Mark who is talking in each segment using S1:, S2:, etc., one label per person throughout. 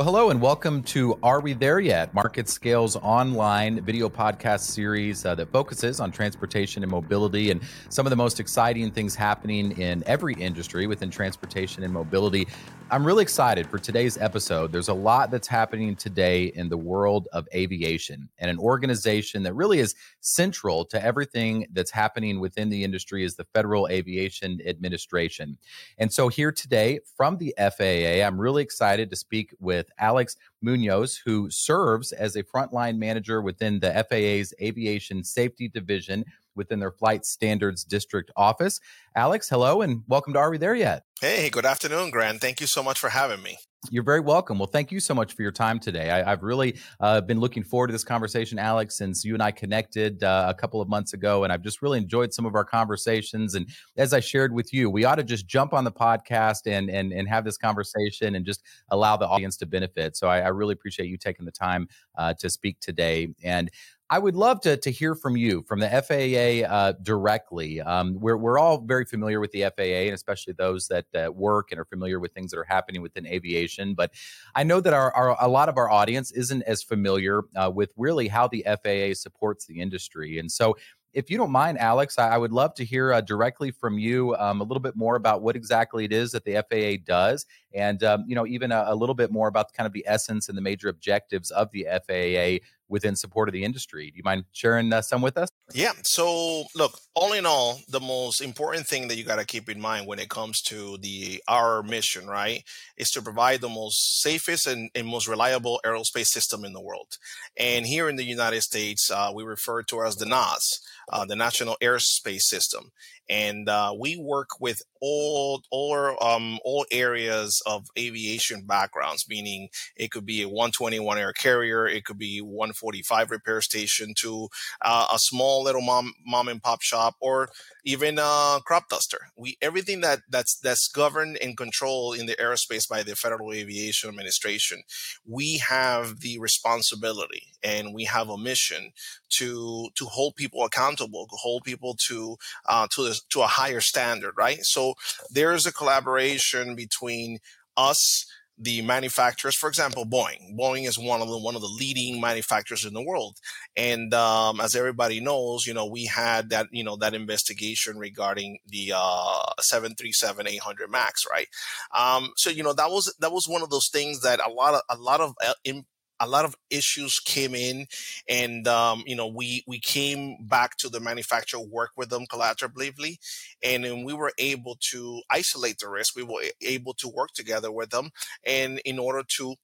S1: Well, hello and welcome to Are We There Yet? MarketScale's online video podcast series uh, that focuses on transportation and mobility and some of the most exciting things happening in every industry within transportation and mobility. I'm really excited for today's episode. There's a lot that's happening today in the world of aviation and an organization that really is central to everything that's happening within the industry is the Federal Aviation Administration. And so here today from the FAA, I'm really excited to speak with Alex Muñoz, who serves as a frontline manager within the FAA's Aviation Safety Division within their Flight Standards District office. Alex, hello and welcome to Are We There Yet?
S2: Hey, good afternoon, Grant. Thank you so much for having me.
S1: You're very welcome. Well, thank you so much for your time today. I, have really uh, been looking forward to this conversation, Alex, since you and I connected uh, a couple of months ago, and I've just really enjoyed some of our conversations. And as I shared with you, we ought to just jump on the podcast and and and have this conversation and just allow the audience to benefit. So I, I really appreciate you taking the time uh, to speak today. And I would love to, to hear from you, from the FAA uh, directly. Um, we're, we're all very familiar with the FAA, and especially those that uh, work and are familiar with things that are happening within aviation. But I know that our, our a lot of our audience isn't as familiar uh, with really how the FAA supports the industry. And so if you don't mind, Alex, I, I would love to hear uh, directly from you um, a little bit more about what exactly it is that the FAA does, and um, you know even a, a, little bit more about kind of the essence and the major objectives of the FAA within support of the industry. Do you mind sharing uh, some with us?
S2: Yeah. So, look, all in all, the most important thing that you got to keep in mind when it comes to the our mission, right, is to provide the most safest and, and most reliable aerospace system in the world. And here in the United States, uh, we refer to as the NAS, uh, the National Airspace System and uh, we work with all all um, all areas of aviation backgrounds. Meaning, it could be a 121 air carrier, it could be 145 repair station, to uh, a small little mom mom and pop shop, or even a crop duster. We everything that that's that's governed and controlled in the aerospace by the Federal Aviation Administration. We have the responsibility and we have a mission to to hold people accountable, hold people to uh, to the to a higher standard, right? So there's a collaboration between us the manufacturers, for example, Boeing. Boeing is one of the one of the leading manufacturers in the world, and um, as everybody knows, you know we had that you know that investigation regarding the uh, 737-800 Max, right? Um, so you know that was that was one of those things that a lot of a lot of uh, a lot of issues came in and um, you know we we came back to the manufacturer work with them collaboratively and then we were able to isolate the risk. We were able to work together with them and in order to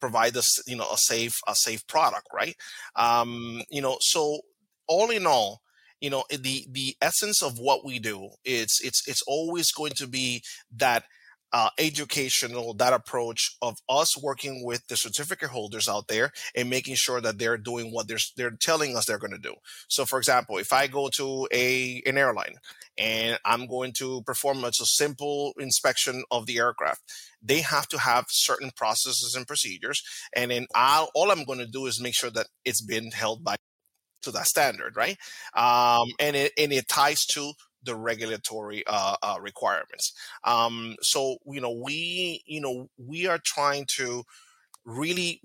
S2: provide us you know a safe a safe product right? Um, you know so all in all you know the the essence of what we do it's it's it's always going to be that uh, educational that approach of us working with the certificate holders out there and making sure that they're doing what they're they're telling us they're going to do. So, for example, if I go to a an airline and I'm going to perform a simple inspection of the aircraft, they have to have certain processes and procedures, and then I'll, all I'm going to do is make sure that it's been held by to that standard, right? Um, and it and it ties to the regulatory uh, uh, requirements. Um, so you know we you know we are trying to really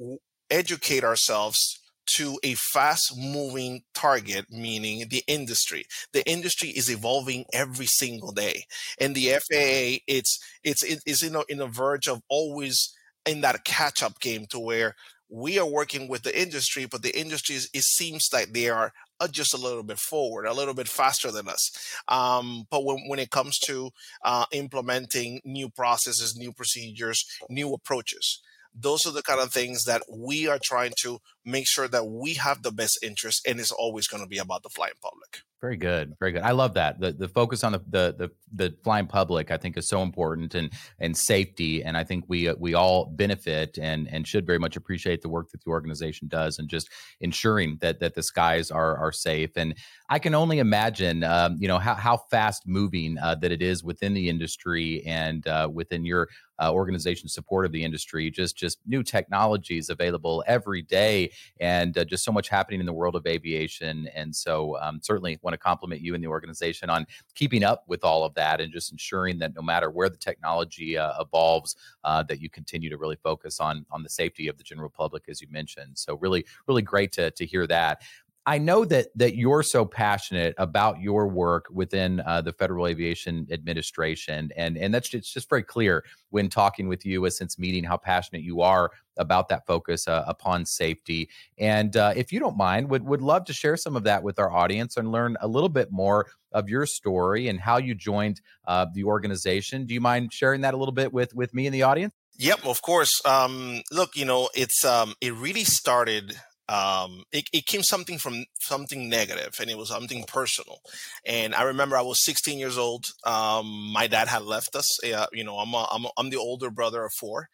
S2: educate ourselves to a fast moving target, meaning the industry. The industry is evolving every single day. And the FAA, it's, it's, it's in a, in a verge of always in that catch up game to where we are working with the industry, but the industry, is, it seems like they are uh, just a little bit forward, a little bit faster than us. Um, but when, when it comes to uh, implementing new processes, new procedures, new approaches, those are the kind of things that we are trying to make sure that we have the best interest and it's always going to be about the flying public
S1: very good very good. I love that. The the focus on the, the the the, flying public i think is so important and and safety and i think we uh, we all benefit and and should very much appreciate the work that the organization does and just ensuring that that the skies are are safe. And i can only imagine um, you know how, how fast moving uh, that it is within the industry and uh, within your uh, organization support of the industry. Just just new technologies available every day and uh, just so much happening in the world of aviation. And so, um, certainly want to compliment you and the organization on keeping up with all of that and just ensuring that no matter where the technology uh, evolves, uh, that you continue to really focus on on the safety of the general public, as you mentioned. So really, really great to to hear that. I know that that you're so passionate about your work within uh, the Federal Aviation Administration, and and that's it's just very clear when talking with you, since meeting, how passionate you are about that focus uh, upon safety. And uh, if you don't mind, would would love to share some of that with our audience and learn a little bit more of your story and how you joined uh, the organization. Do you mind sharing that a little bit with with me and the audience?
S2: Yep, of course. Um, look, you know, it's um, it really started um, it, it came something from something negative and it was something personal. And I remember I was 16 years old. Um, my dad had left us. Uh, you know, I'm, a, I'm, a, I'm the older brother of four.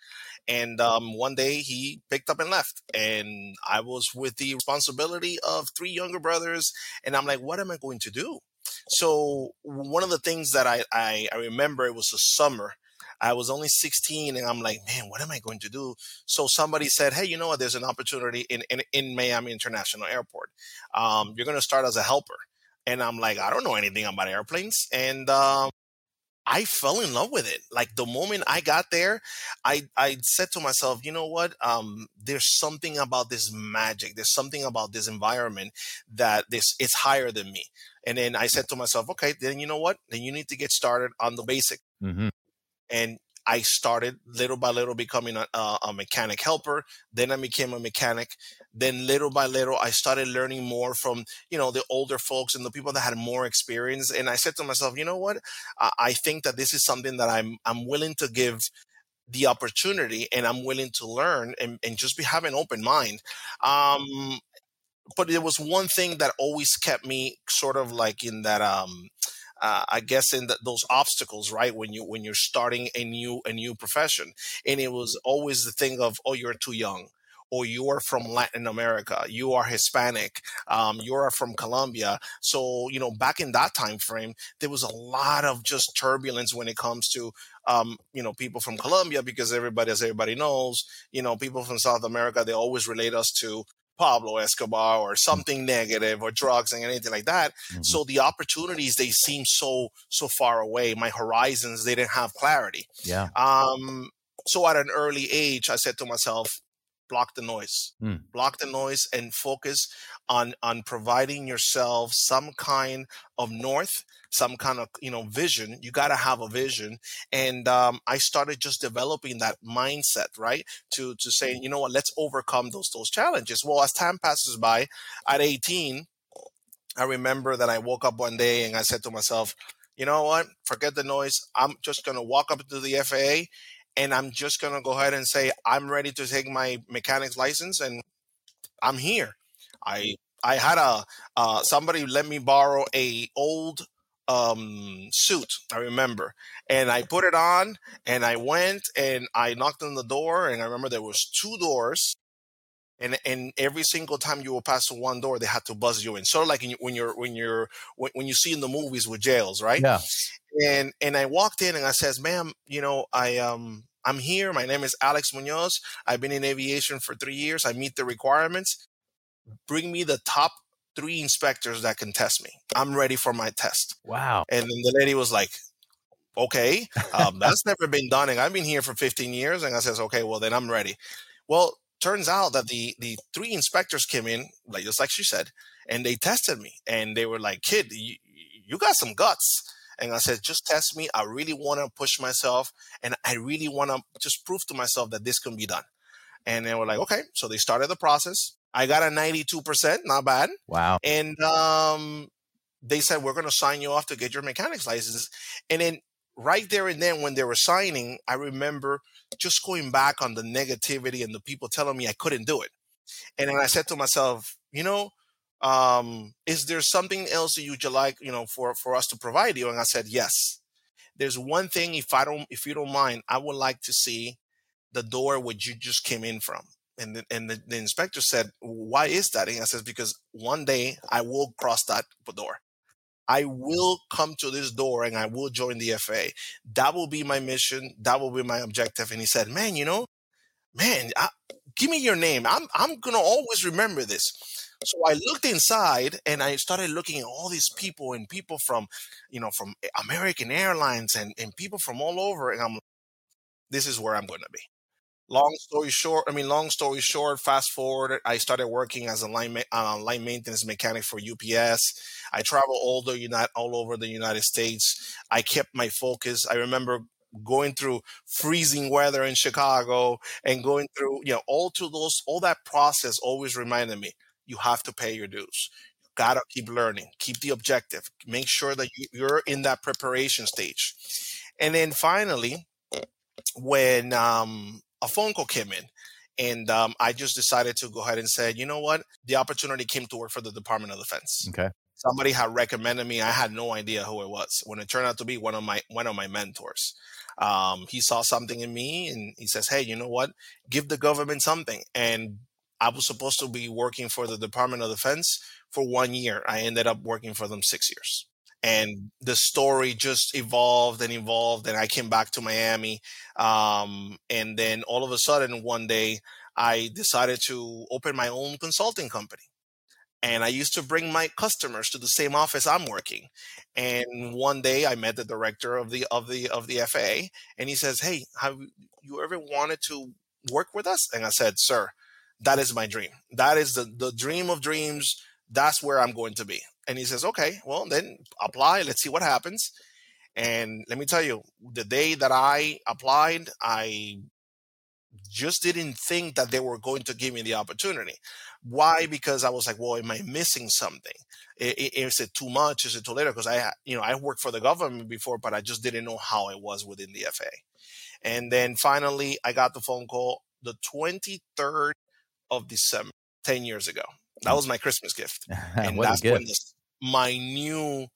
S2: And um, one day he picked up and left. And I was with the responsibility of three younger brothers. And I'm like, what am I going to do? So one of the things that I, I, I remember it was a summer I was only 16 and I'm like, man, what am I going to do? So somebody said, hey, you know what? There's an opportunity in, in, in Miami International Airport. Um, you're going to start as a helper. And I'm like, I don't know anything about airplanes. And, um, I fell in love with it. Like the moment I got there, I I said to myself, you know what? Um, there's something about this magic. There's something about this environment that this it's higher than me. And then I said to myself, okay, then you know what? Then you need to get started on the basic. Mm-hmm and I started little by little becoming a, a, mechanic helper. Then I became a mechanic. Then little by little, I started learning more from you know the older folks and the people that had more experience. And I said to myself, you know what? I, I think that this is something that I'm I'm willing to give the opportunity, and I'm willing to learn and, and just be have an open mind. Um, but there was one thing that always kept me sort of like in that um uh, I guess in the, those obstacles, right? When you when you're starting a new a new profession, and it was always the thing of, oh, you're too young, or you are from Latin America, you are Hispanic, um, you are from Colombia. So you know, back in that time frame, there was a lot of just turbulence when it comes to um, you know people from Colombia because everybody, as everybody knows, you know, people from South America, they always relate us to Pablo Escobar or mm. something negative or drugs and anything like that. Mm-hmm. So the opportunities they seem so so far away. My horizons they didn't have clarity.
S1: Yeah.
S2: Um. So at an early age, I said to myself, block the noise, mm. block the noise, and focus on on providing yourself some kind of north some kind of you know vision. You got to have a vision. And um, i started just developing that mindset right? To to say you know what? Let's overcome those those challenges. Well as time passes by at 18 i remember that i woke up one day and i said to myself you know what? Forget the noise. I'm just going to walk up to the faa and i'm just going to go ahead and say i'm ready to take my mechanic's license and i'm here i I had a uh, somebody let me borrow a old um, suit, I remember. And I put it on and I went and I knocked on the door and I remember there was two doors. And, and every single time you will pass one door, they had to buzz you in. Sort of like when you're when you're when, when you see in the movies with jails, right?
S1: Yeah.
S2: And and I walked in and I says, "Ma'am, you know, I um I'm here. My name is Alex Muñoz. I've been in aviation for three years. I meet the requirements. Bring me the top three inspectors that can test me. I'm ready for my test.
S1: Wow.
S2: And then the lady was like, okay, um, that's never been done. And I've been here for 15 years. And I says, okay, well, then I'm ready. Well, turns out that the, the three inspectors came in, like just like she said, and they tested me. And they were like, kid, you, you got some guts. And I said, just test me. I really want to push myself. And I really want to just prove to myself that this can be done. And they were like, okay. So they started the process. I got a 92%, not bad.
S1: Wow.
S2: And um, they said, we're going to sign you off to get your mechanics license. And then right there and then when they were signing, I remember just going back on the negativity and the people telling me I couldn't do it. And then I said to myself, you know, um, is there something else that you'd like, you know, for, for us to provide you? And I said, yes. There's one thing, if I don't, if you don't mind, I would like to see the door where you just came in from. And the, and the, the inspector said, "Why is that?" And I said, "Because one day I will cross that door. I will come to this door and I will join the FA. That will be my mission. That will be my objective." And he said, "Man, you know, man, I, give me your name. I'm I'm gonna always remember this." So I looked inside and I started looking at all these people and people from, you know, from American Airlines and, and people from all over. And I'm this is where I'm going to be. Long story short, I mean, long story short, fast forward, I started working as a line, uh, line maintenance mechanic for UPS. I traveled all the United, all over the United States. I kept my focus. I remember going through freezing weather in Chicago and going through, you know, all to those, all that process always reminded me, you have to pay your dues. You gotta keep learning, keep the objective, make sure that you're in that preparation stage. And then finally, when um, a phone call came in. And um, I just decided to go ahead and say, you know what? The opportunity came to work for the Department of Defense.
S1: Okay.
S2: Somebody had recommended me. I had no idea who it was. When it turned out to be one of my one of my mentors, um, he saw something in me, and he says, "Hey, you know what? Give the government something." And I was supposed to be working for the Department of Defense for one year. I ended up working for them six years and the story just evolved and evolved and i came back to miami um, and then all of a sudden one day i decided to open my own consulting company and i used to bring my customers to the same office i'm working and one day i met the director of the of the of the faa and he says hey have you ever wanted to work with us? And i said sir that is my dream. That is the the dream of dreams. That's where i'm going to be and he says, okay, well, then apply. Let's see what happens. And let me tell you, the day that I applied, I just didn't think that they were going to give me the opportunity. Why? Because I was like, well, am I missing something? Is it too much? Is it too little? Because I, you know, I worked for the government before, but I just didn't know how it was within the FA. And then finally, I got the phone call the 23rd of December, 10 years ago. That was my Christmas gift. And that's when the, my new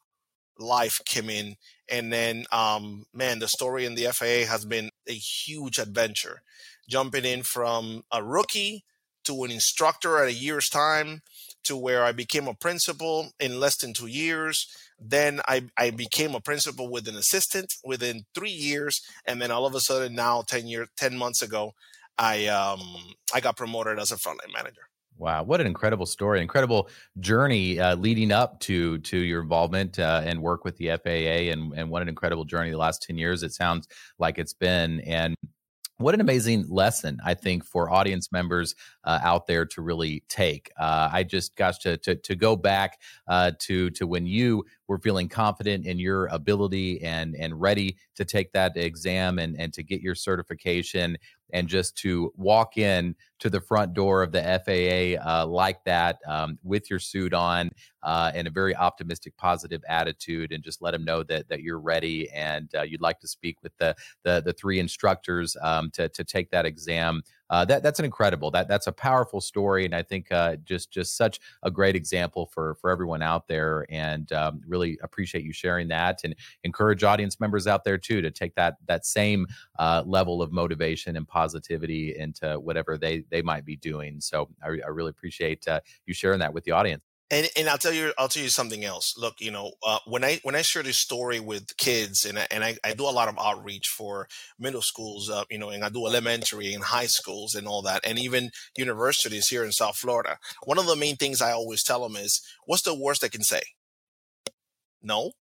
S2: life came in and then um man the story in the faa has been a huge adventure. Jumping in from a rookie to an instructor at a year's time to where i became a principal in less than two years then I, I became a principal with an assistant within three years and then all of a sudden now 10 years 10 months ago i um i got promoted as a frontline manager
S1: Wow, what an incredible story! Incredible journey uh, leading up to to your involvement uh, and work with the FAA, and and what an incredible journey the last ten years. It sounds like it's been, and what an amazing lesson I think for audience members uh, out there to really take. Uh, I just gosh to to, to go back uh, to to when you were feeling confident in your ability and and ready to take that exam and and to get your certification and just to walk in to the front door of the FAA uh, like that um, with your suit on uh, and a very optimistic, positive attitude, and just let them know that that you're ready and uh, you'd like to speak with the the, the three instructors um, to to take that exam uh, that that's an incredible that that's a powerful story, and I think uh, just just such a great example for for everyone out there. And um, really appreciate you sharing that, and encourage audience members out there too to take that that same uh, level of motivation and positivity into whatever they they might be doing. So I, I really appreciate uh, you sharing that with the audience.
S2: And and I'll tell you I'll tell you something else. Look, you know, uh, when I when I share this story with kids, and I, and I, I do a lot of outreach for middle schools, uh, you know, and I do elementary and high schools and all that, and even universities here in South Florida. One of the main things I always tell them is, "What's the worst they can say?" No.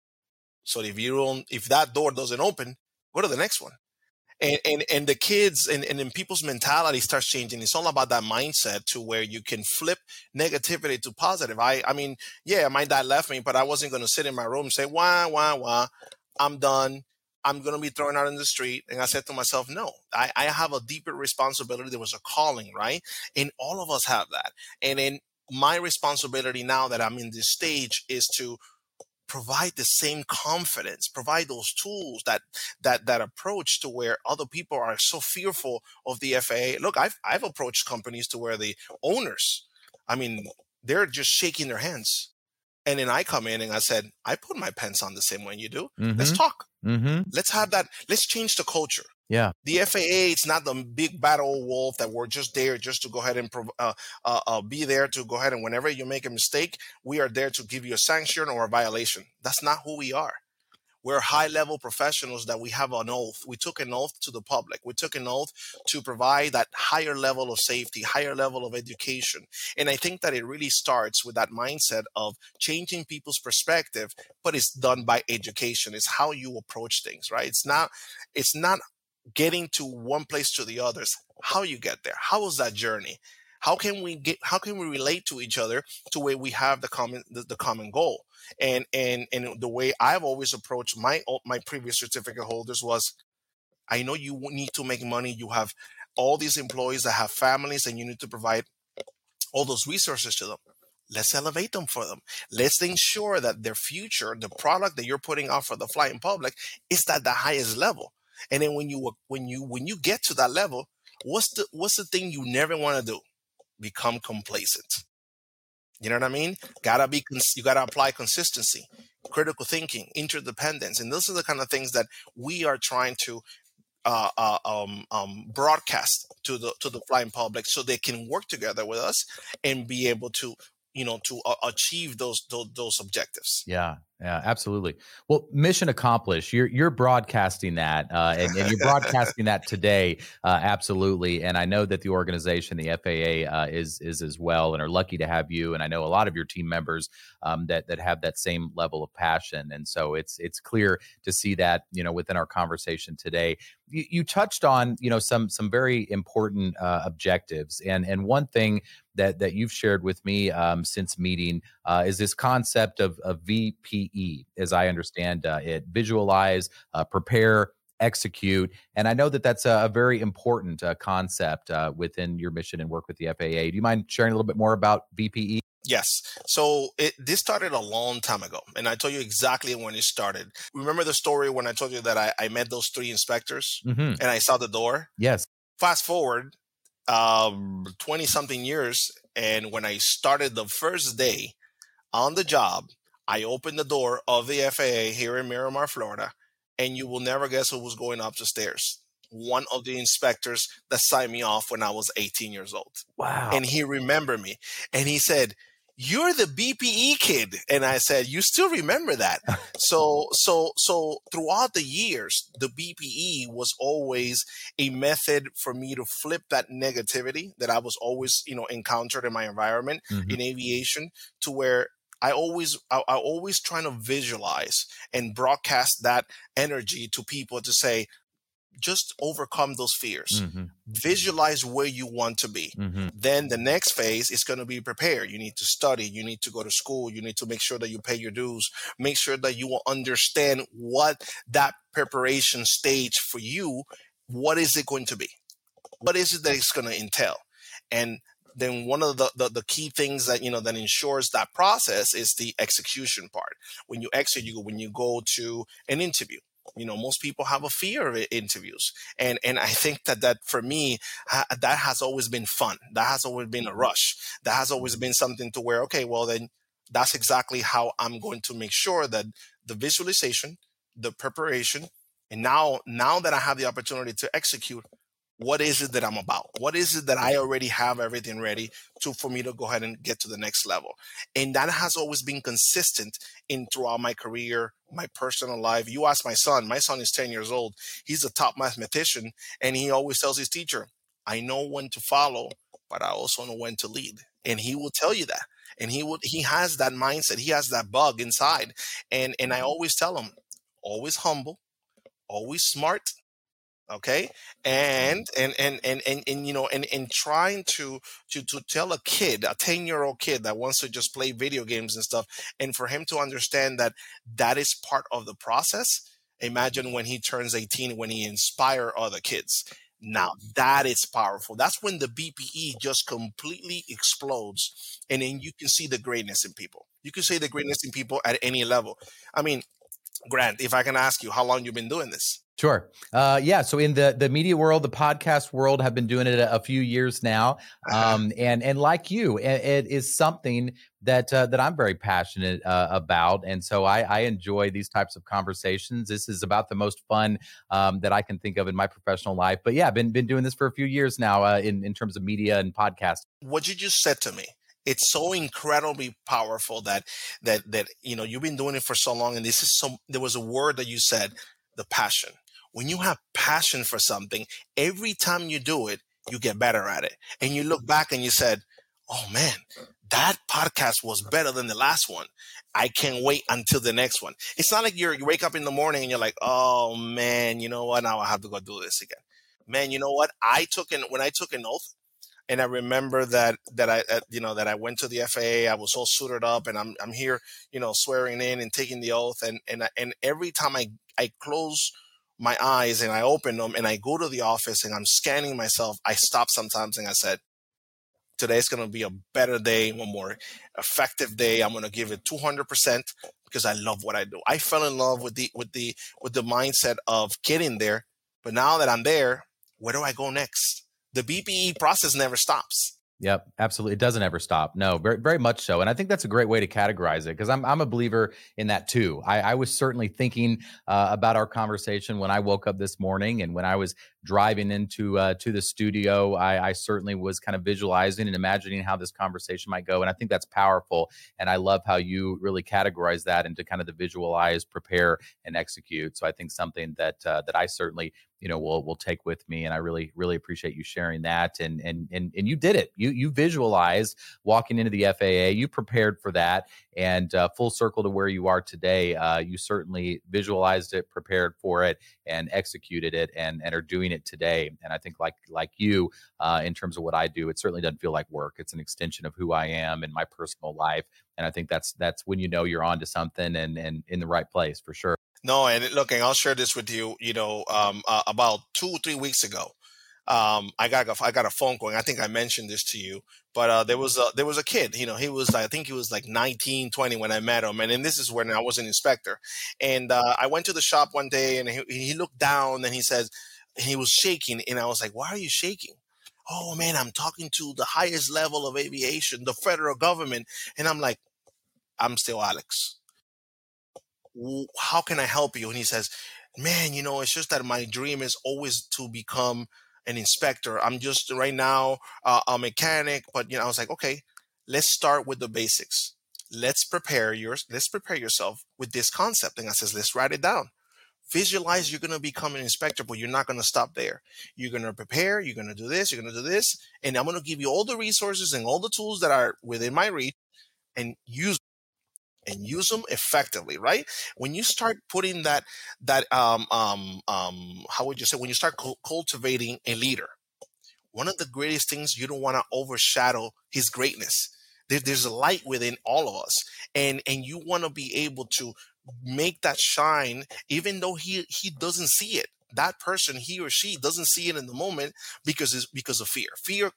S2: So if you don't, if that door doesn't open, go to the next one and and, and the kids and, and then people's mentality starts changing. It's all about that mindset to where you can flip negativity to positive. I i mean yeah my dad left me but i wasn't going to sit in my room and say wah wah wah i'm done. I'm going to be thrown out in the street. And i said to myself no I, I have a deeper responsibility. There was a calling right? And all of us have that. And then my responsibility now that i'm in this stage is to provide the same confidence provide those tools that that that approach to where other people are so fearful of the faa look i've i've approached companies to where the owners i mean they're just shaking their hands. And then i come in and i said i put my pants on the same way you do. Mm-hmm. let's talk. Mm-hmm. let's have that let's change the culture
S1: yeah.
S2: The FAA, it's not the big bad old wolf that we're just there just to go ahead and uh, uh, uh, be there to go ahead and whenever you make a mistake, we are there to give you a sanction or a violation. That's not who we are. we're high level professionals that we have an oath. We took an oath to the public. We took an oath to provide that higher level of safety, higher level of education. And I think that it really starts with that mindset of changing people's perspective, but it's done by education. It's how you approach things, right? It's not, it's not getting to one place to the others. How you get there? How was that journey? How can we get? How can we relate to each other to where we have the common the, the common goal? And and and the way I've always approached my my previous certificate holders was, I know you need to make money. You have all these employees that have families, and you need to provide all those resources to them let's elevate them for them. Let's ensure that their future, the product that you're putting out for the flying public, is at the highest level. And then when you when you when you get to that level, what's the what's the thing you never want to do? Become complacent. You know what I mean? Gotta be you gotta apply consistency, critical thinking, interdependence, and those are the kind of things that we are trying to uh, uh, um, um, broadcast to the to the flying public so they can work together with us and be able to you know to uh, achieve those, those those objectives
S1: yeah yeah absolutely. Well mission accomplished. You're you're broadcasting that uh, and, and, you're broadcasting that today uh, absolutely and i know that the organization the faa uh, is is as well and are lucky to have you and i know a lot of your team members um, that that have that same level of passion and so it's it's clear to see that you know within our conversation today. You, you touched on you know some some very important uh, objectives and and one thing that that you've shared with me um, since meeting uh, is this concept of, of VPE, as I understand uh, it: visualize, uh, prepare, execute. And I know that that's a, a very important uh, concept uh, within your mission and work with the FAA. Do you mind sharing a little bit more about VPE?
S2: Yes. So it, this started a long time ago, and I told you exactly when it started. Remember the story when I told you that I, I met those three inspectors mm-hmm. and I saw the door?
S1: Yes.
S2: Fast forward um 20 something years and when I started the first day on the job, I opened the door of the FAA here in Miramar, Florida, and you will never guess who was going up the stairs. One of the inspectors that signed me off when I was 18 years old.
S1: Wow.
S2: And he remembered me. And he said, you're the BPE kid. And I said, you still remember that. so, so, so throughout the years, the BPE was always a method for me to flip that negativity that I was always, you know, encountered in my environment mm-hmm. in aviation to where I always, I, I always trying to visualize and broadcast that energy to people to say, just overcome those fears. Mm-hmm. Visualize where you want to be. Mm-hmm. Then the next phase is going to be prepare. You need to study. You need to go to school. You need to make sure that you pay your dues. Make sure that you will understand what that preparation stage for you, what is it going to be? What is it that it's going to entail? And then one of the, the, the, key things that you know that ensures that process is the execution part. When you execute when you go to an interview you know most people have a fear of interviews. And and i think that that for me ha, that has always been fun. That has always been a mm-hmm. rush. That has always mm-hmm. been something to where okay well then that's exactly how i'm going to make sure that the visualization the preparation and now now that i have the opportunity to execute what is it that I'm about? What is it that I already have everything ready to for me to go ahead and get to the next level? And that has always been consistent in throughout my career, my personal life. You ask my son, my son is 10 years old. He's a top mathematician and he always tells his teacher, I know when to follow, but I also know when to lead. And he will tell you that. And he would he has that mindset. He has that bug inside. And and I mm-hmm. always tell him, always humble, always smart, okay? And and and and and, and you know and and trying to to to tell a kid a 10 year old kid that wants to just play video games and stuff and for him to understand that that is part of the process imagine when he turns 18 when he inspire other kids. Now that is powerful. That's when the bpe just completely explodes and then you can see the greatness in people. You can see the greatness in people at any level. I mean grant if i can ask you how long you've been doing this
S1: Sure. Uh, yeah. So in the the media world, the podcast world, have been doing it a, a few years now, um, and and like you, it, it is something that uh, that I'm very passionate uh, about, and so I, I, enjoy these types of conversations. This is about the most fun um, that I can think of in my professional life. But yeah, been been doing this for a few years now uh, in in terms of media and podcast.
S2: What you just said to me it's so incredibly powerful that that that you know you've been doing it for so long and this is so there was a word that you said the passion when you have passion for something every time you do it you get better at it and you look back and you said oh man that podcast was better than the last one i can't wait until the next one it's not like you're, you wake up in the morning and you're like oh man you know what now i have to go do this again man you know what i took an when i took an oath and I remember that that I uh, you know that I went to the FAA. I was all suited up, and I'm I'm here, you know, swearing in and taking the oath. And and and every time I I close my eyes and I open them and I go to the office and I'm scanning myself, I stop sometimes and I said, today's going to be a better day, a more effective day. I'm going to give it 200% because I love what I do. I fell in love with the with the with the mindset of getting there, but now that I'm there, where do I go next? the BPE process never stops.
S1: Yep, absolutely. It doesn't ever stop. No, very, very much so. And I think that's a great way to categorize it because I'm, I'm a believer in that too. I, I was certainly thinking uh, about our conversation when I woke up this morning and when I was driving into uh, to the studio. I, I certainly was kind of visualizing and imagining how this conversation might go. And I think that's powerful. And I love how you really categorize that into kind of the visualize, prepare, and execute. So I think something that uh, that I certainly you know will will take with me and i really really appreciate you sharing that and and and, and you did it you you visualized walking into the faa you prepared for that and uh, full circle to where you are today uh, you certainly visualized it prepared for it and executed it and and are doing it today and i think like like you uh, in terms of what i do it certainly doesn't feel like work it's an extension of who i am in my personal life and i think that's that's when you know you're on to something and and in the right place for sure
S2: no, and look, and I'll share this with you. You know, um, uh, about two, three weeks ago, um, I got a, I got a phone call. I think I mentioned this to you, but uh, there was a there was a kid. You know, he was I think he was like 19, 20 when I met him, and then this is when I was an inspector. And uh, I went to the shop one day, and he, he looked down, and he says, and he was shaking, and I was like, "Why are you shaking?" Oh man, I'm talking to the highest level of aviation, the federal government, and I'm like, "I'm still Alex." how can I help you? And he says, man, you know, it's just that my dream is always to become an inspector. I'm just right now uh, a mechanic, but you know, I was like, okay, let's start with the basics. Let's prepare your let's prepare yourself with this concept. And I says, let's write it down. Visualize you're going to become an inspector, but you're not going to stop there. You're going to prepare. You're going to do this. You're going to do this, and I'm going to give you all the resources and all the tools that are within my reach, and use and use them effectively right when you start putting that that um um um how would you say when you start cu- cultivating a leader one of the greatest things you don't want to overshadow his greatness there, there's a light within all of us and and you want to be able to make that shine even though he he doesn't see it. That person he or she doesn't see it in the moment because it's because of fear. Fear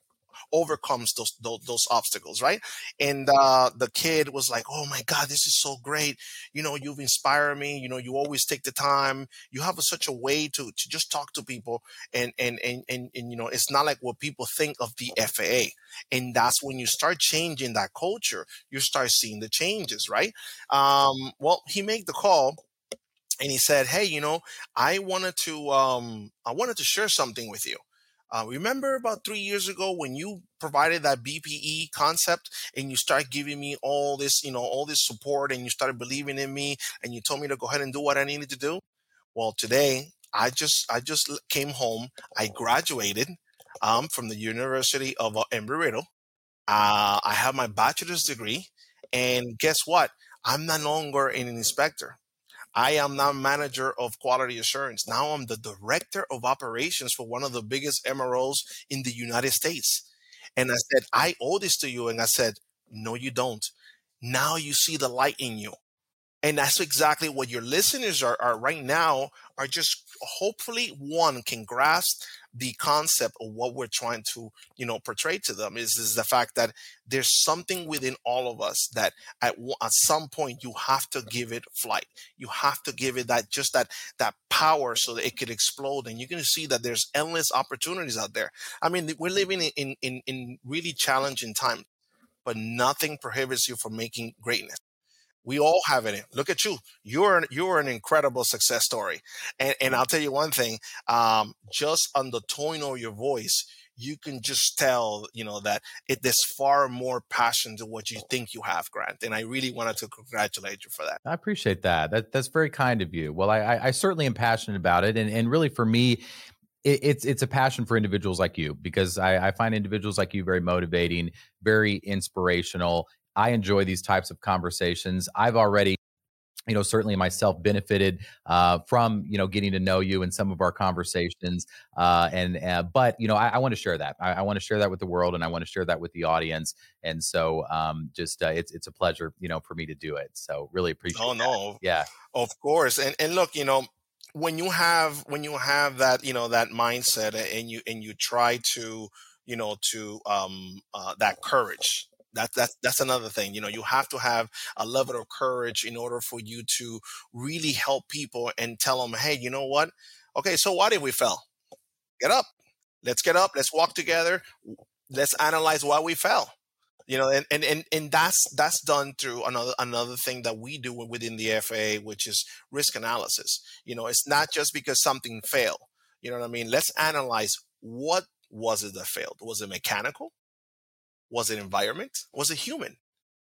S2: overcomes those those, those obstacles, right? And uh, the kid was like, "Oh my God, this is so great! You know, you've inspired me. You know, you always take the time. You have a, such a way to to just talk to people, and and and and, and you know, it's not like what people think of the FAA. And that's when you start changing that culture, you start seeing the changes, right? Um, well, he made the call and he said, "Hey, you know, I wanted to um, I wanted to share something with you." Uh, remember about three years ago when you provided that BPE concept and you started giving me all this, you know, all this support and you started believing in me and you told me to go ahead and do what I needed to do? Well, today I just I just came home. I graduated um, from the University of uh, Embry-Riddle. Uh, I have my bachelor's degree, and guess what? I'm no longer an inspector. I am now manager of quality assurance. Now I'm the director of operations for one of the biggest MROs in the United States. And I said, I owe this to you. And I said, no, you don't. Now you see the light in you. And that's exactly what your listeners are, are right now are just hopefully one can grasp the concept of what we're trying to you know portray to them is is the fact that there's something within all of us that at at some point you have to give it flight. You have to give it that just that that power so that it could explode. And you're going to see that there's endless opportunities out there. I mean we're living in in in really challenging times but nothing prohibits you from making greatness we all have it. Look at you. You're an, you're an incredible success story. And, and I'll tell you one thing. Um, just on the tone of your voice, you can just tell, you know, that it there's far more passion to what you think you have, Grant. And I really wanted to congratulate you for that.
S1: I appreciate that. That that's very kind of you. Well, I I, I certainly am passionate about it, and and really for me, it's it's a passion for individuals like you because I, I, find individuals like you very motivating, very inspirational. I enjoy these types of conversations. I've already you know certainly myself benefited uh, from you know getting to know you in some of our conversations uh, and uh, but you know i, I want to share that i, I want to share that with the world and i want to share that with the audience and so um, just uh, it's it's a pleasure you know for me to do it so really appreciate it.
S2: oh no
S1: yeah
S2: of course and and look you know when you have when you have that you know that mindset and you and you try to you know to um uh, that courage that, that's that's another thing you know you have to have a level of courage in order for you to really help people and tell them hey you know what? Okay so what if we fell? Get up. Let's get up. Let's walk together. Let's analyze why we fell. You know and, and and and that's that's done through another another thing that we do within the FAA which is risk analysis. You know it's not just because something failed. You know what i mean? Let's analyze what was it that failed? Was it mechanical was it environment? Was it human?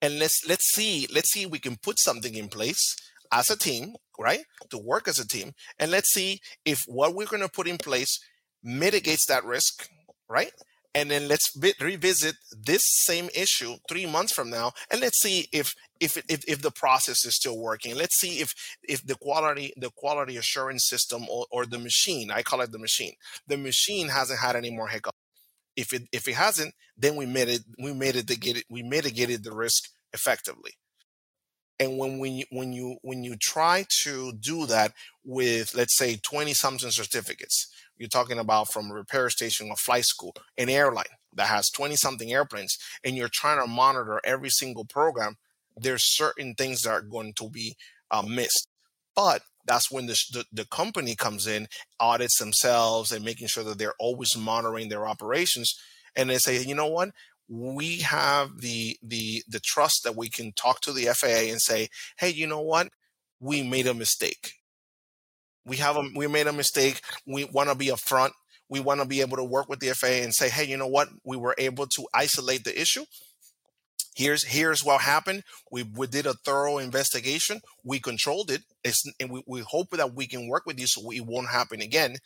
S2: And let's let's see let's see if we can put something in place as a team, right? To work as a team, and let's see if what we're going to put in place mitigates that risk, right? And then let's revisit this same issue three months from now, and let's see if if, if if the process is still working. Let's see if if the quality the quality assurance system or, or the machine, I call it the machine, the machine hasn't had any more hiccups if it if it hasn't, then we made it we made it to get it we mitigated the risk effectively. And when we when you when you try to do that with let's say 20 something certificates, you're talking about from a repair station or flight school, an airline that has 20 something airplanes, and you're trying to monitor every single program, there's certain things that are going to be uh, missed. But that's when the, the, the company comes in, audits themselves, and making sure that they're always monitoring their operations. And they say, you know what? We have the the the trust that we can talk to the FAA and say, hey, you know what? We made a mistake. We have a we made a mistake. We want to be upfront. We want to be able to work with the FAA and say, hey, you know what? We were able to isolate the issue here's here's what happened. We, we did a thorough investigation. We controlled it. It's, and we, we hope that we can work with you so it won't happen again.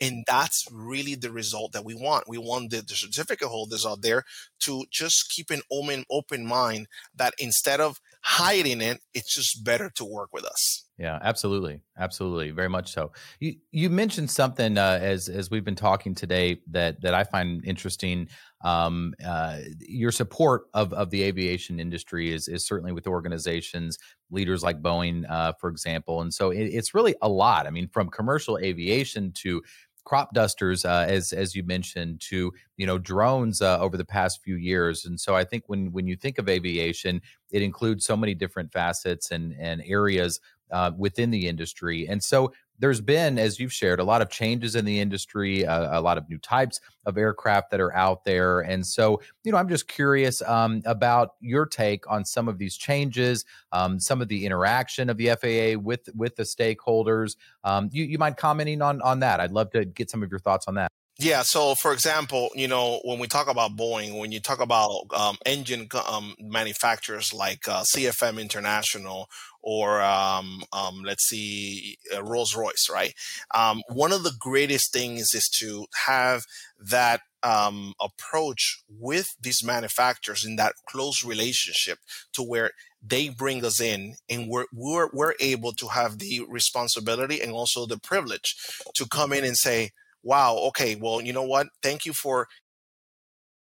S2: And that's really the result that we want. We want the, the certificate holders out there to just keep an open open mind that instead of hiding it it's just better to work with us
S1: yeah absolutely absolutely very much so you you mentioned something uh, as as we've been talking today that that i find interesting um, uh, your support of, of the aviation industry is, is certainly with organizations, leaders like Boeing, uh, for example. And so it, it's really a lot. I mean, from commercial aviation to crop dusters, uh, as as you mentioned, to you know drones uh, over the past few years. And so I think when when you think of aviation, it includes so many different facets and and areas uh, within the industry. And so there's been, as you've shared, a lot of changes in the industry, a lot of new types of aircraft that are out there. And so, you know, I'm just curious um, about your take on some of these changes, um, some of the interaction of the FAA with with the stakeholders. Um, you, you mind commenting on on that? I'd love to get some of your thoughts on that.
S2: Yeah. So, for example, you know, when we talk about Boeing, when you talk about um, engine um, manufacturers like uh, CFM International or um, um, let's see, uh, Rolls Royce, right? Um, one of the greatest things is to have that um, approach with these manufacturers in that close relationship to where they bring us in and we're, we're, we're able to have the responsibility and also the privilege to come in and say, wow, okay, well, you know what? Thank you for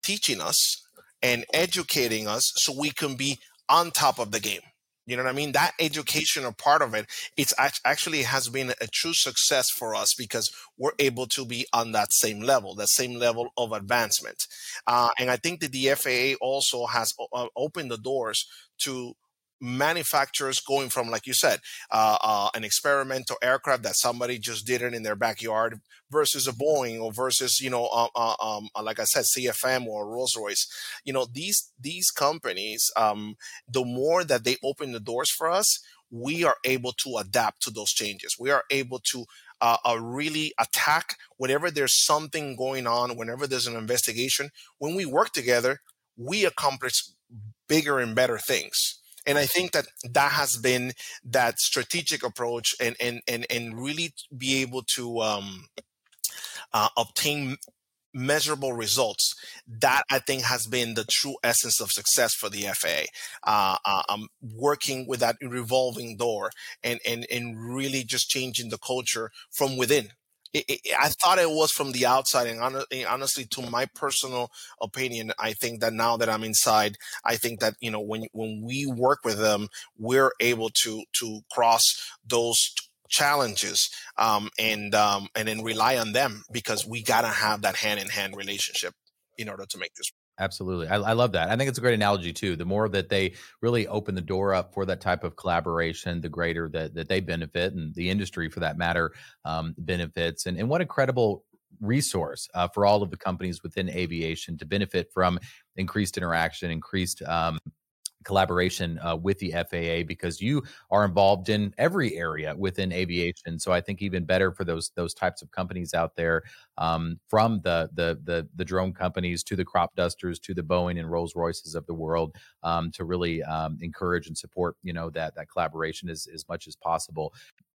S2: teaching us and educating us so we can be on top of the game. You know what I mean? That educational part of it, it's actually has been a true success for us because we're able to be on that same level, that same level of advancement. Uh, and I think that the FAA also has uh, opened the doors to manufacturers going from, like you said, uh, uh, an experimental aircraft that somebody just did it in their backyard versus a Boeing or versus, you know, uh, uh um, uh, like I said, CFM or Rolls Royce. You know, these these companies, um, the more that they open the doors for us, we are able to adapt to those changes. We are able to uh, uh, really attack whenever there's something going on, whenever there's an investigation. When we work together, we accomplish bigger and better things and i think that that has been that strategic approach and and and, and really be able to um, uh, obtain measurable results. That i think has been the true essence of success for the faa uh, uh, um, working with that revolving door and and and really just changing the culture from within it, it, I thought it was from the outside, and honestly, to my personal opinion, I think that now that I'm inside, I think that you know when when we work with them, we're able to to cross those challenges um, and um, and then rely on them because we gotta have that hand in hand relationship in order to make this
S1: Absolutely. I, I, love that. I think it's a great analogy too. The more that they really open the door up for that type of collaboration, the greater that, that they benefit and the industry for that matter um, benefits. And, and what incredible resource uh, for all of the companies within aviation to benefit from increased interaction, increased um, collaboration uh, with the FAA because you are involved in every area within aviation. So I think even better for those those types of companies out there, um, from the, the the the drone companies to the crop dusters to the Boeing and Rolls Royces of the world, um, to really um, encourage and support you know that that collaboration as as much as possible.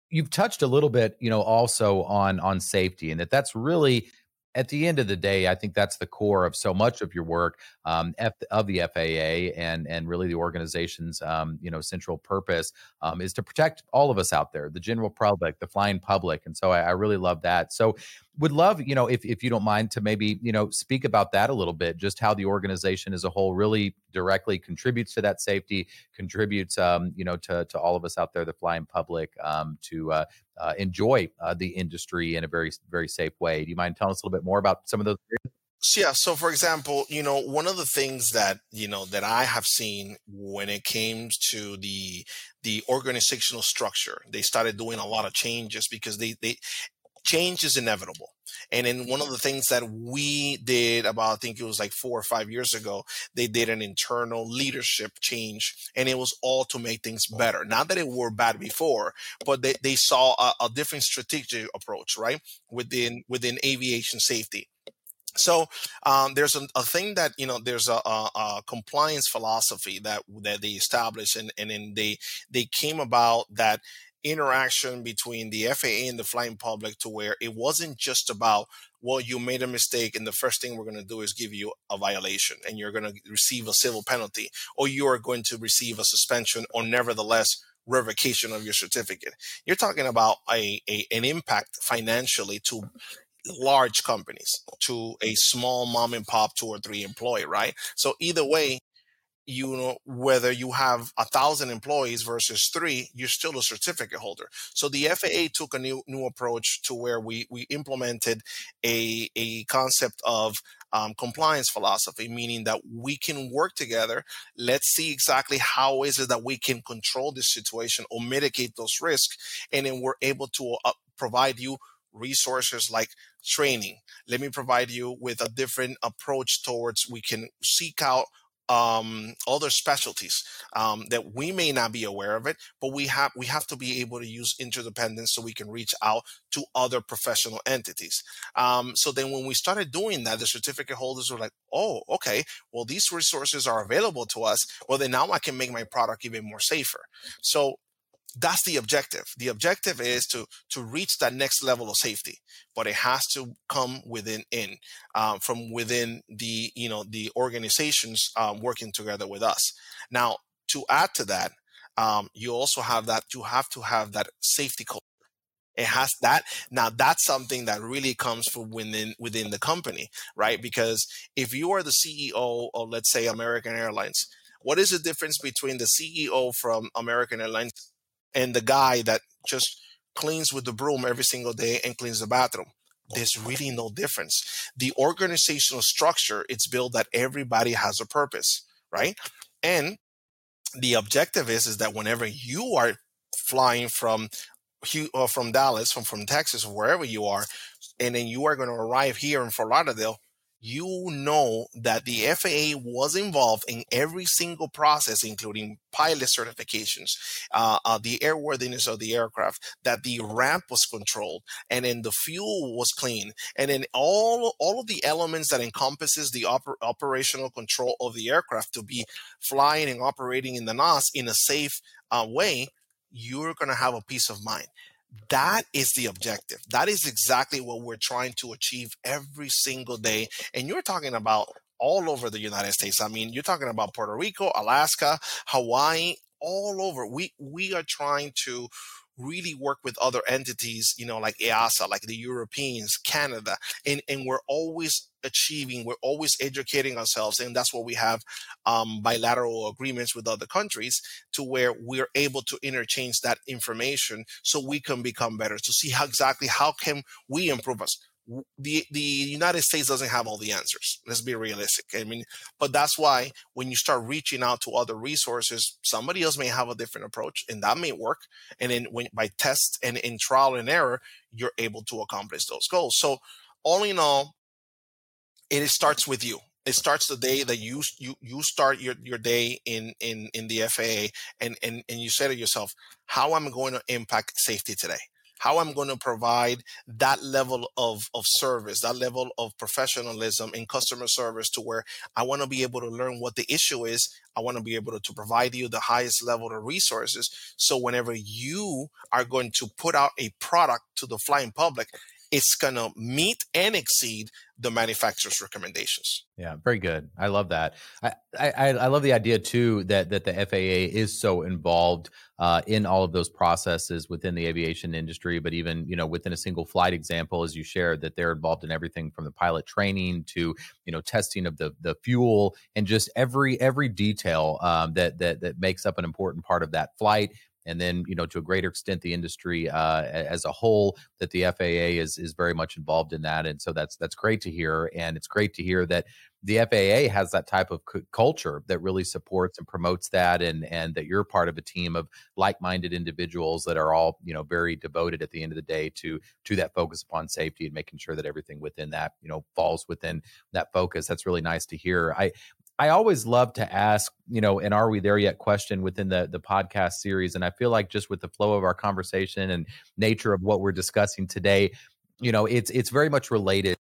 S1: You've touched a little bit, you know, also on on safety, and that that's really at the end of the day, I think that's the core of so much of your work um, F, of the FAA and and really the organization's um, you know central purpose um, is to protect all of us out there, the general public, the flying public, and so I, I really love that. So would love you know if, if you don't mind to maybe you know speak about that a little bit just how the organization as a whole really directly contributes to that safety contributes um, you know to, to all of us out there the flying public um, to uh, uh, enjoy uh, the industry in a very very safe way. Do you mind telling us a little bit more about some of those
S2: yeah so for example you know one of the things that you know that i have seen when it came to the the organizational structure they started doing a lot of changes because they they change is inevitable. And then one of the things that we did about, I think it was like four or five years ago, they did an internal leadership change and it was all to make things better. Not that it were bad before, but they, they saw a, a different strategic approach, right? Within, within aviation safety. So um, there's a, a, thing that you know there's a, a, a, compliance philosophy that that they established and and then they they came about that interaction between the FAA and the flying public to where it wasn't just about, well, you made a mistake and the first thing we're going to do is give you a violation and you're going to receive a civil penalty or you are going to receive a suspension or nevertheless revocation of your certificate. You're talking about a, a an impact financially to large companies to a small mom and pop two or three employee, right? So either way, you know whether you have a thousand employees versus three you're still a certificate holder. So the faa took a new new approach to where we we implemented a a concept of um, compliance philosophy meaning that we can work together. Let's see exactly how is it that we can control this situation or mitigate those risks and then we're able to uh, provide you resources like training. Let me provide you with a different approach towards we can seek out um, other specialties um, that we may not be aware of it, but we have we have to be able to use interdependence so we can reach out to other professional entities. Um, so then, when we started doing that, the certificate holders were like, "Oh, okay, well these resources are available to us. Well, then now I can make my product even more safer." So that's the objective. The objective is to to reach that next level of safety but it has to come within in um, from within the you know the organizations um, working together with us. Now to add to that um, you also have that you have to have that safety culture. It has that now that's something that really comes from within within the company right? Because if you are the ceo of let's say american airlines what is the difference between the ceo from american airlines and the guy that just cleans with the broom every single day and cleans the bathroom. There's really no difference. The organizational structure it's built that everybody has a purpose right? And the objective is is that whenever you are flying from uh, from Dallas from from Texas wherever you are and then you are going to arrive here in Fort Lauderdale you know that the FAA was involved in every single process, including pilot certifications, uh, uh, the airworthiness of the aircraft, that the ramp was controlled, and then the fuel was clean, and then all all of the elements that encompasses the oper- operational control of the aircraft to be flying and operating in the NOS in a safe uh, way, you're going to have a peace of mind. That is the objective. That is exactly what we're trying to achieve every single day. And you're talking about all over the United States. I mean, you're talking about Puerto Rico, Alaska, Hawaii, all over. We we are trying to really work with other entities, you know, like EASA, like the Europeans, Canada, and, and we're always achieving, we're always educating ourselves. And that's what we have um, bilateral agreements with other countries to where we're able to interchange that information so we can become better, to see how exactly how can we improve us the the United States doesn't have all the answers. Let's be realistic. I mean, but that's why when you start reaching out to other resources, somebody else may have a different approach, and that may work. And then when by test and in trial and error, you're able to accomplish those goals. So all in all, it starts with you. It starts the day that you you you start your, your day in in in the FAA, and and and you say to yourself, how am I going to impact safety today? How I'm going to provide that level of, of service, that level of professionalism in customer service to where I want to be able to learn what the issue is. I want to be able to provide you the highest level of resources. So whenever you are going to put out a product to the flying public, it's going to meet and exceed the manufacturer's recommendations.
S1: Yeah, very good. I love that. I, I, I love the idea too that that the FAA is so involved uh, in all of those processes within the aviation industry, but even you know within a single flight example, as you shared, that they're involved in everything from the pilot training to you know testing of the the fuel and just every every detail um, that that that makes up an important part of that flight and then you know to a greater extent the industry uh, as a whole that the FAA is is very much involved in that, and so that's that's great to hear, and it's great to hear that the FAA has that type of c- culture that really supports and promotes that, and and that you're part of a team of like-minded individuals that are all you know very devoted at the end of the day to to that focus upon safety and making sure that everything within that you know falls within that focus. That's really nice to hear. I I always love to ask, you know, an "Are we there yet?" question within the the podcast series, and I feel like just with the flow of our conversation and nature of what we're discussing today, you know, it's it's very much related.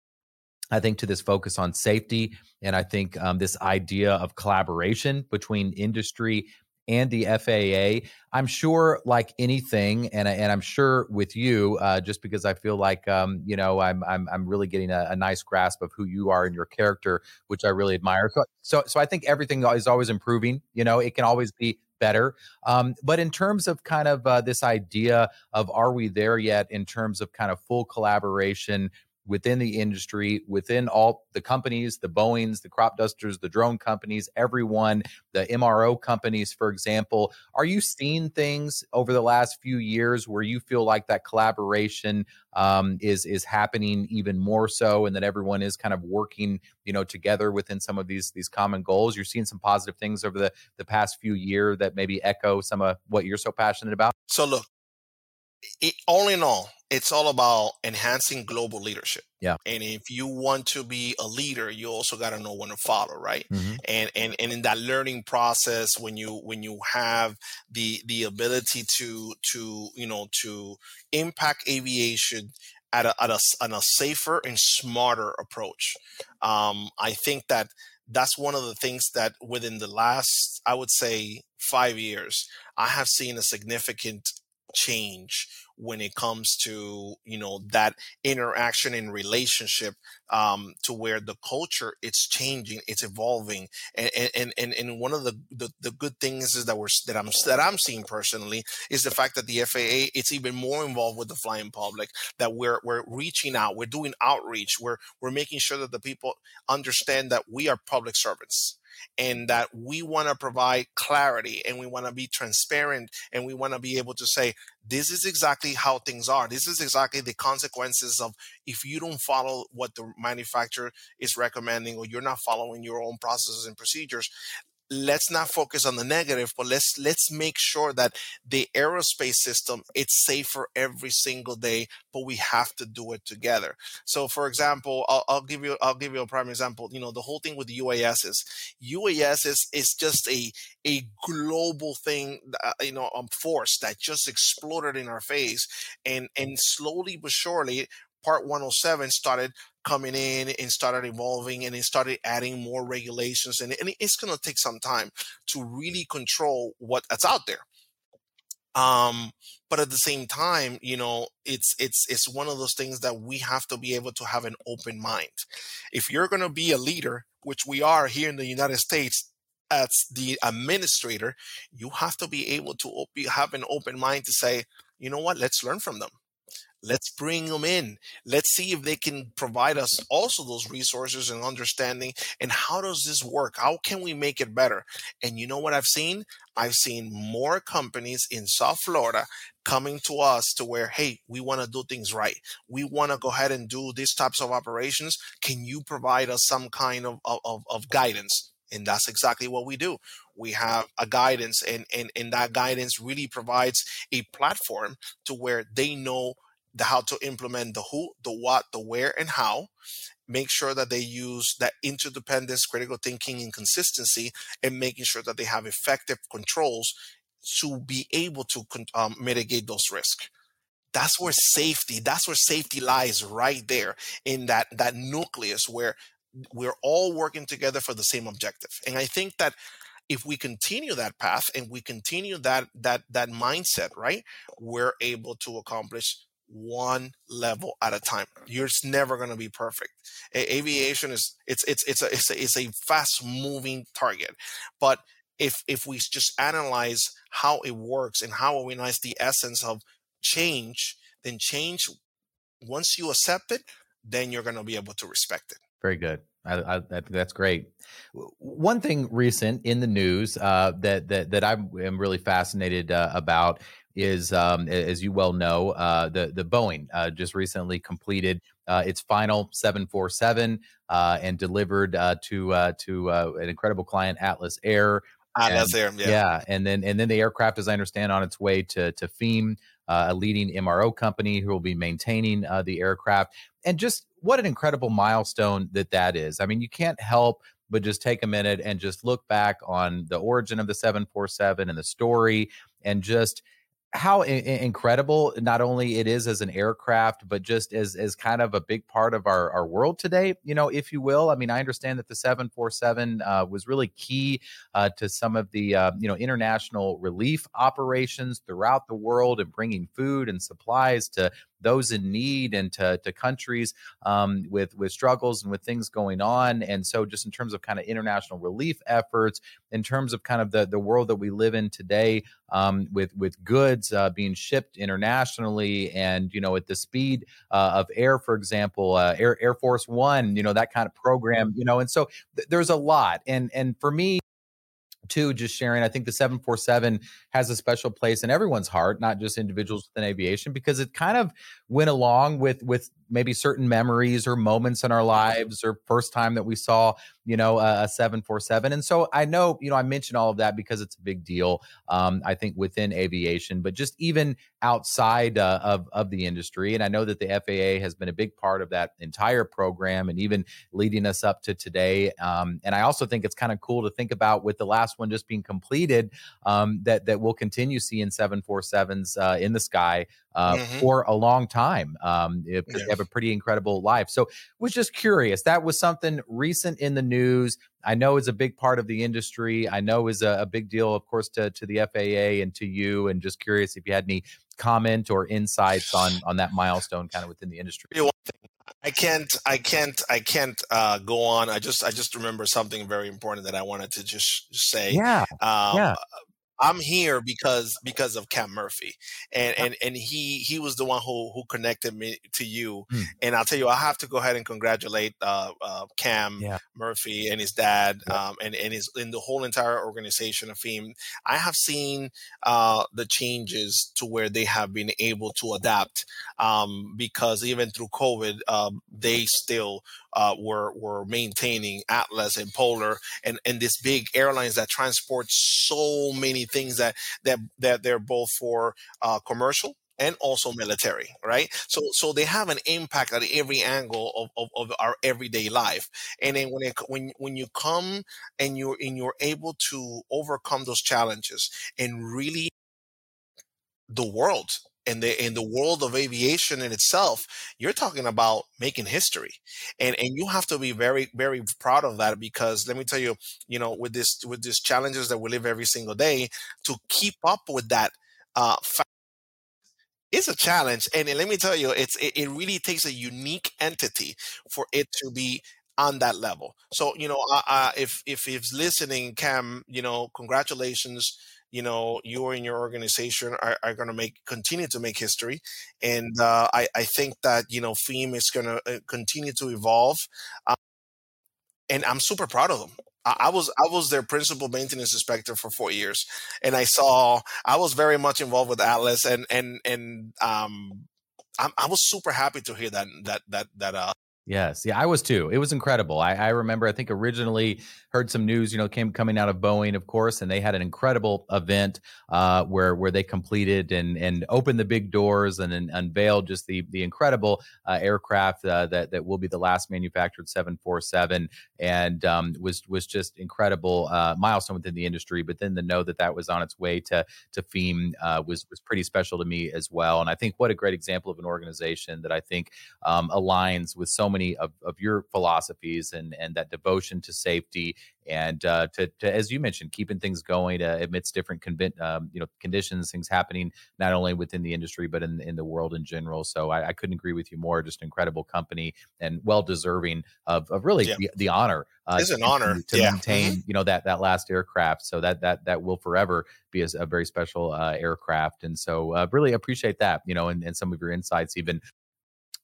S1: I think to this focus on safety, and I think um, this idea of collaboration between industry and the FAA. I'm sure, like anything, and and I'm sure with you, uh, just because I feel like um, you know I'm I'm I'm really getting a, a, nice grasp of who you are and your character, which I really admire. So so so I think everything is always improving. You know, it can always be better. Um, but in terms of kind of uh, this idea of are we there yet in terms of kind of full collaboration within the industry, within all the companies, the Boeings, the crop dusters, the drone companies, everyone, the MRO companies, for example. Are you seeing things over the last few years where you feel like that collaboration um, is is happening even more so, and that everyone is kind of working, you know, together within some of these these common goals? You're seeing some positive things over the the past few years that maybe echo some of what you're so passionate about.
S2: So look, it, all in all, it's all about enhancing global leadership.
S1: Yeah.
S2: And if you want to be a leader, you also got to know when to follow, right? Mm-hmm. And and and in that learning process, when you when you have the the ability to to you know to impact aviation at a at a, at a safer and smarter approach, um, I think that that's one of the things that within the last I would say five years, I have seen a significant change when it comes to you know that interaction and relationship um, to where the culture it's changing it's evolving. And and and, and one of the, the, the good things is that we're that i'm that i'm seeing personally is the fact that the faa it's even more involved with the flying public that we're we're reaching out we're doing outreach we're we're making sure that the people understand that we are public servants and that we want to provide clarity and we want to be transparent and we want to be able to say this is exactly how things are. This is exactly the consequences of if you don't follow what the manufacturer is recommending or you're not following your own processes and procedures let's not focus on the negative but let's let's make sure that the aerospace system it's safer every single day but we have to do it together. So for example i'll, I'll give you i'll give you a prime example. You know the whole thing with the uas is uas is, is just a a global thing uh, you know um, force that just exploded in our face and and slowly but surely part 107 started coming in and started evolving and it started adding more regulations and, and it's going to take some time to really control what's out there. Um but at the same time you know it's it's it's one of those things that we have to be able to have an open mind. If you're going to be a leader which we are here in the united states as the administrator you have to be able to op- have an open mind to say you know what? Let's learn from them Let's bring them in. Let's see if they can provide us also those resources and understanding. And how does this work? How can we make it better? And you know what I've seen? I've seen more companies in South Florida coming to us to where, hey, we want to do things right. We want to go ahead and do these types of operations. Can you provide us some kind of, of, of guidance? And that's exactly what we do. We have a guidance, and, and, and that guidance really provides a platform to where they know the how to implement the who, the what, the where, and how. Make sure that they use that interdependence, critical thinking, and consistency, and making sure that they have effective controls to be able to um, mitigate those risks. That's where safety. That's where safety lies, right there in that that nucleus where we're all working together for the same objective. And I think that if we continue that path and we continue that that that mindset, right, we're able to accomplish one level at a time. You're never going to be perfect. A- aviation is it's it's it's a it's a, it's a fast moving target, but if if we just analyze how it works and how we analyze the essence of change, then change once you accept it, then you're going to be able to respect it.
S1: Very good. I, I, that's great. One thing recent in the news uh, that that that I am really fascinated uh, about is, um, as you well know, uh, the the Boeing uh, just recently completed uh, its final 747 uh, and delivered uh, to uh, to an incredible client, Atlas Air.
S2: Atlas Air,
S1: yeah. yeah, and then and then the aircraft, as I understand, on its way to to FEAM, a leading MRO company who will be maintaining the aircraft, and just what an incredible milestone that that is. I mean, you can't help but just take a minute and just look back on the origin of the 747 and the story and just how I- incredible not only it is as an aircraft but just as as kind of a big part of our our world today you know if you will i mean i understand that the 747 uh, was really key uh, to some of the uh, you know international relief operations throughout the world and bringing food and supplies to those in need and to, to countries um, with with struggles and with things going on. And so, just in terms of kind of international relief efforts, in terms of kind of the the world that we live in today, um, with with goods uh, being shipped internationally, and you know at the speed uh, of air, for example, uh, Air Air Force One, you know that kind of program, you know, and so th- there's a lot. And and for me Two, just sharing, I think the 747 has a special place in everyone's heart, not just individuals within aviation, because it kind of went along with with maybe certain memories or moments in our lives or first time that we saw you know a, 747 and so i know you know i mentioned all of that because it's a big deal um, i think within aviation but just even outside uh, of, of the industry and i know that the faa has been a big part of that entire program and even leading us up to today um, and i also think it's kind of cool to think about with the last one just being completed um, that that we'll continue seeing 747s uh, in the sky uh, mm-hmm. for a long time. Um, it, yes. They have a pretty incredible life. So, was just curious. That was something recent in the news. I know is a big part of the industry. I know is a, a, big deal, of course, to to the FAA and to you. And just curious if you had any comment or insights on on that milestone, kind of within the industry.
S2: I can't, I can't, I can't uh, go on. I just, I just remember something very important that I wanted to just say.
S1: Yeah,
S2: um,
S1: yeah.
S2: I'm here because because of Cam Murphy, and and and he he was the one who who connected me to you. Mm. And I'll tell you, I have to go ahead and congratulate uh, uh, Cam yeah. Murphy and his dad, yeah. um, and and his in the whole entire organization of FEAM. I have seen uh, the changes to where they have been able to adapt, um, because even through COVID, um, they still uh, were were maintaining Atlas and Polar and and these big airlines that transport so many things that that that they're both for uh, commercial and also military, right? So so they have an impact at every angle of, of, of, our everyday life. And then when it, when when you come and you're and you're able to overcome those challenges and really the world in the in the world of aviation in itself, you're talking about making history, and and you have to be very very proud of that because let me tell you, you know, with this with these challenges that we live every single day, to keep up with that. Uh, is a challenge, and let me tell you, it's it, it really takes a unique entity for it to be on that level. So you know, uh, uh, if if he's listening, Cam, you know, congratulations you know you and your organization are, are going to make continue to make history. And uh, I, I think that you know FEAM is going to uh, continue to evolve um, and i'm super proud of them. I, I was I was their principal maintenance inspector for four years, and I saw I was very much involved with Atlas, and and and um, I, I was super happy to hear that that that that uh
S1: Yes, yeah, I was too. It was incredible. I, I, remember, I think originally heard some news, you know, came coming out of Boeing, of course, and they had an incredible event uh, where where they completed and and opened the big doors and, and unveiled just the the incredible uh, aircraft uh, that that will be the last manufactured 747, and um, was was just incredible uh, milestone within the industry. But then to know that that was on its way to to FEAM uh, was was pretty special to me as well. And I think what a great example of an organization that I think um, aligns with so many of, of your philosophies and and that devotion to safety and uh, to, to, as you mentioned, keeping things going uh, amidst different conv- um, you know conditions, things happening not only within the industry but in in the world in general. So I, I couldn't agree with you more. Just incredible company and well deserving of, of really yeah. the, the, honor.
S2: Uh, it's an to, honor
S1: to yeah. maintain mm-hmm. you know that that last aircraft. So that that that will forever be a, a very special uh, aircraft. And so uh, really appreciate that you know and, and some of your insights even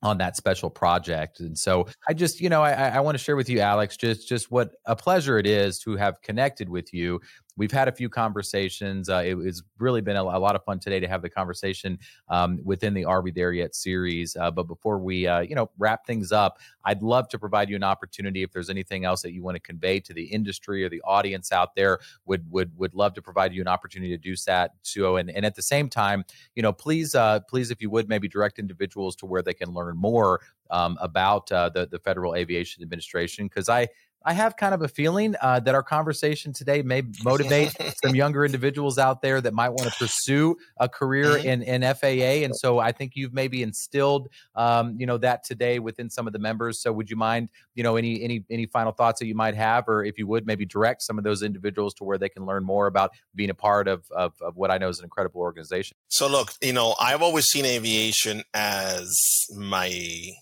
S1: on that special project. And so I just, you know, I, I want to share with you, Alex, just just what a pleasure it is to have connected with you We've had a few conversations. Uh, it, it's really been a, a, lot of fun today to have the conversation um, within the Are We There Yet series. Uh, but before we, uh, you know, wrap things up, I'd love to provide you an opportunity if there's anything else that you want to convey to the industry or the audience out there. Would would would love to provide you an opportunity to do that. So, and and at the same time, you know, please, uh, please, if you would, maybe direct individuals to where they can learn more um, about uh, the the Federal Aviation Administration because I I have kind of a feeling uh, that our conversation today may motivate some younger individuals out there that might want to pursue a career mm-hmm. in, in FAA. And so I think you've maybe instilled, um, you know, that today within some of the members. So would you mind, you know, any any any final thoughts that you might have, or if you would maybe direct some of those individuals to where they can learn more about being a part of of, of what I know is an incredible organization?
S2: So look, you know, I've always seen aviation as my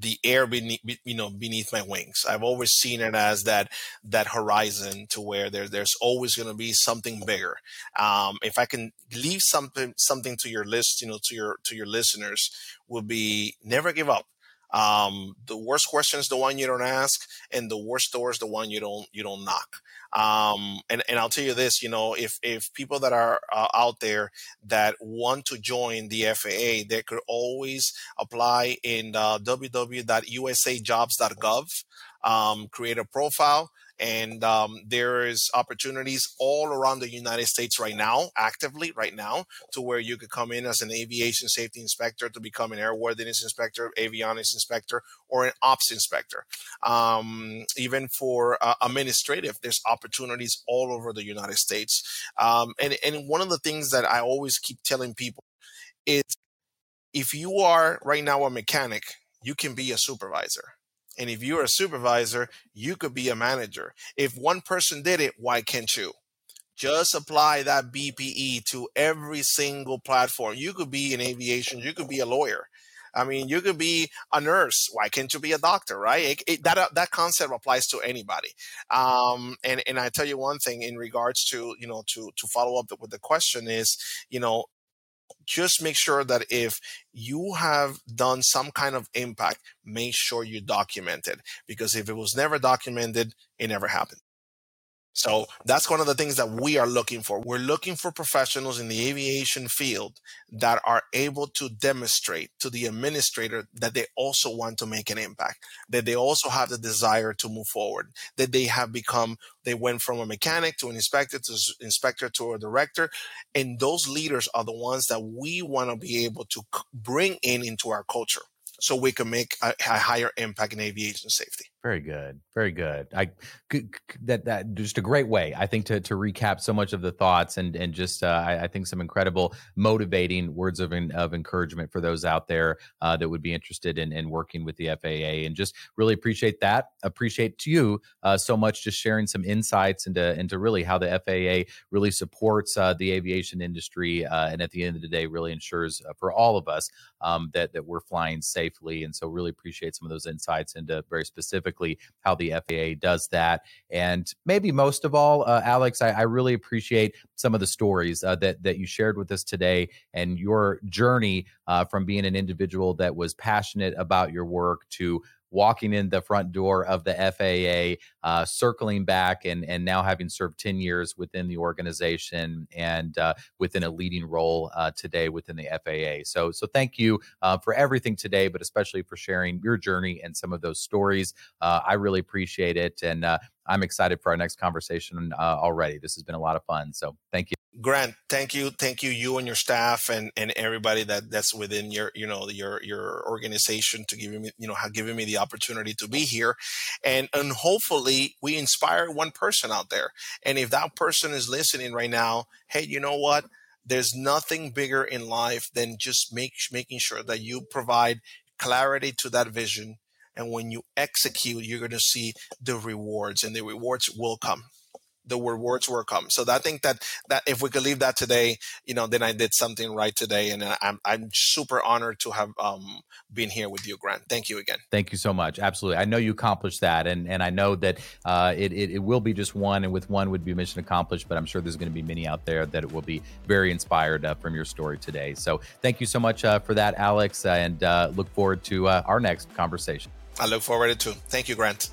S2: the air beneath you know beneath my wings. I've always seen it as that that horizon to where there, there's always going to be something bigger. Um, if i can leave something something to your list you know to your to your listeners would be never give up. Um, the worst question is the one you don't ask and the worst door is the one you don't you don't knock um, and, and I'll tell you this, you know, if, if people that are uh, out there that want to join the FAA, they could always apply in uh, www.usajobs.gov, um, create a profile, and um, there is opportunities all around the United States right now, actively right now, to where you could come in as an aviation safety inspector to become an airworthiness inspector, avionics inspector, or an ops inspector. Um, even for uh, administrative, there's opportunities all over the United States. Um, and and one of the things that I always keep telling people is, if you are right now a mechanic, you can be a supervisor and if you're a supervisor, you could be a manager. If one person did it, why can't you? Just apply that BPE to every single platform. You could be in aviation, you could be a lawyer. I mean, you could be a nurse. Why can't you be a doctor, right? It, it, that uh, that concept applies to anybody. Um, and and I tell you one thing in regards to you know to to follow up with the question is you know just make sure that if you have done some kind of impact, make sure you document it because if it was never documented, it never happened. So that's one of the things that we are looking for. We're looking for professionals in the aviation field that are able to demonstrate to the administrator that they also want to make an impact, that they also have the desire to move forward, that they have become, they went from a mechanic to an inspector to inspector to a director. And those leaders are the ones that we want to be able to bring in into our culture so we can make a, a higher impact in aviation safety.
S1: Very good, very good. I that that just a great way, I think, to to recap so much of the thoughts and and just uh, I, I, think some incredible motivating words of of encouragement for those out there uh, that would be interested in in working with the FAA, and just really appreciate that. Appreciate to you uh, so much, just sharing some insights into into really how the FAA really supports uh, the aviation industry, uh, and at the end of the day, really ensures uh, for all of us um, that that we're flying safely. And so, really appreciate some of those insights into very specific specifically how the FAA does that. And maybe most of all, uh, Alex, I, I, really appreciate some of the stories uh, that that you shared with us today and your journey uh, from being an individual that was passionate about your work to walking in the front door of the FAA, uh, circling back, and and now having served ten years within the organization and uh, within a leading role uh, today within the FAA. So so thank you uh, for everything today, but especially for sharing your journey and some of those stories. Uh, I really appreciate it, and uh, I'm excited for our next conversation already. This has been a lot of fun. So thank you.
S2: Grant, thank you, thank you, you and your staff and, and everybody that that's within your you know your your organization to giving me you know giving me the opportunity to be here, and and hopefully we inspire one person out there. And if that person is listening right now, hey, you know what? There's nothing bigger in life than just make making sure that you provide clarity to that vision, and when you execute, you're going to see the rewards, and the rewards will come the rewards will come. So I think that that if we could leave that today, you know, then I did something right today, and I'm I'm super honored to have um, been here with you, Grant. Thank you again.
S1: Thank you so much. Absolutely, I know you accomplished that, and and I know that uh, it, it, it will be just one, and with one would be mission accomplished. But I'm sure there's going to be many out there that it will be very inspired uh, from your story today. So thank you so much uh, for that, Alex, and uh, look forward to uh, our next conversation.
S2: I look forward to. Thank you, Grant.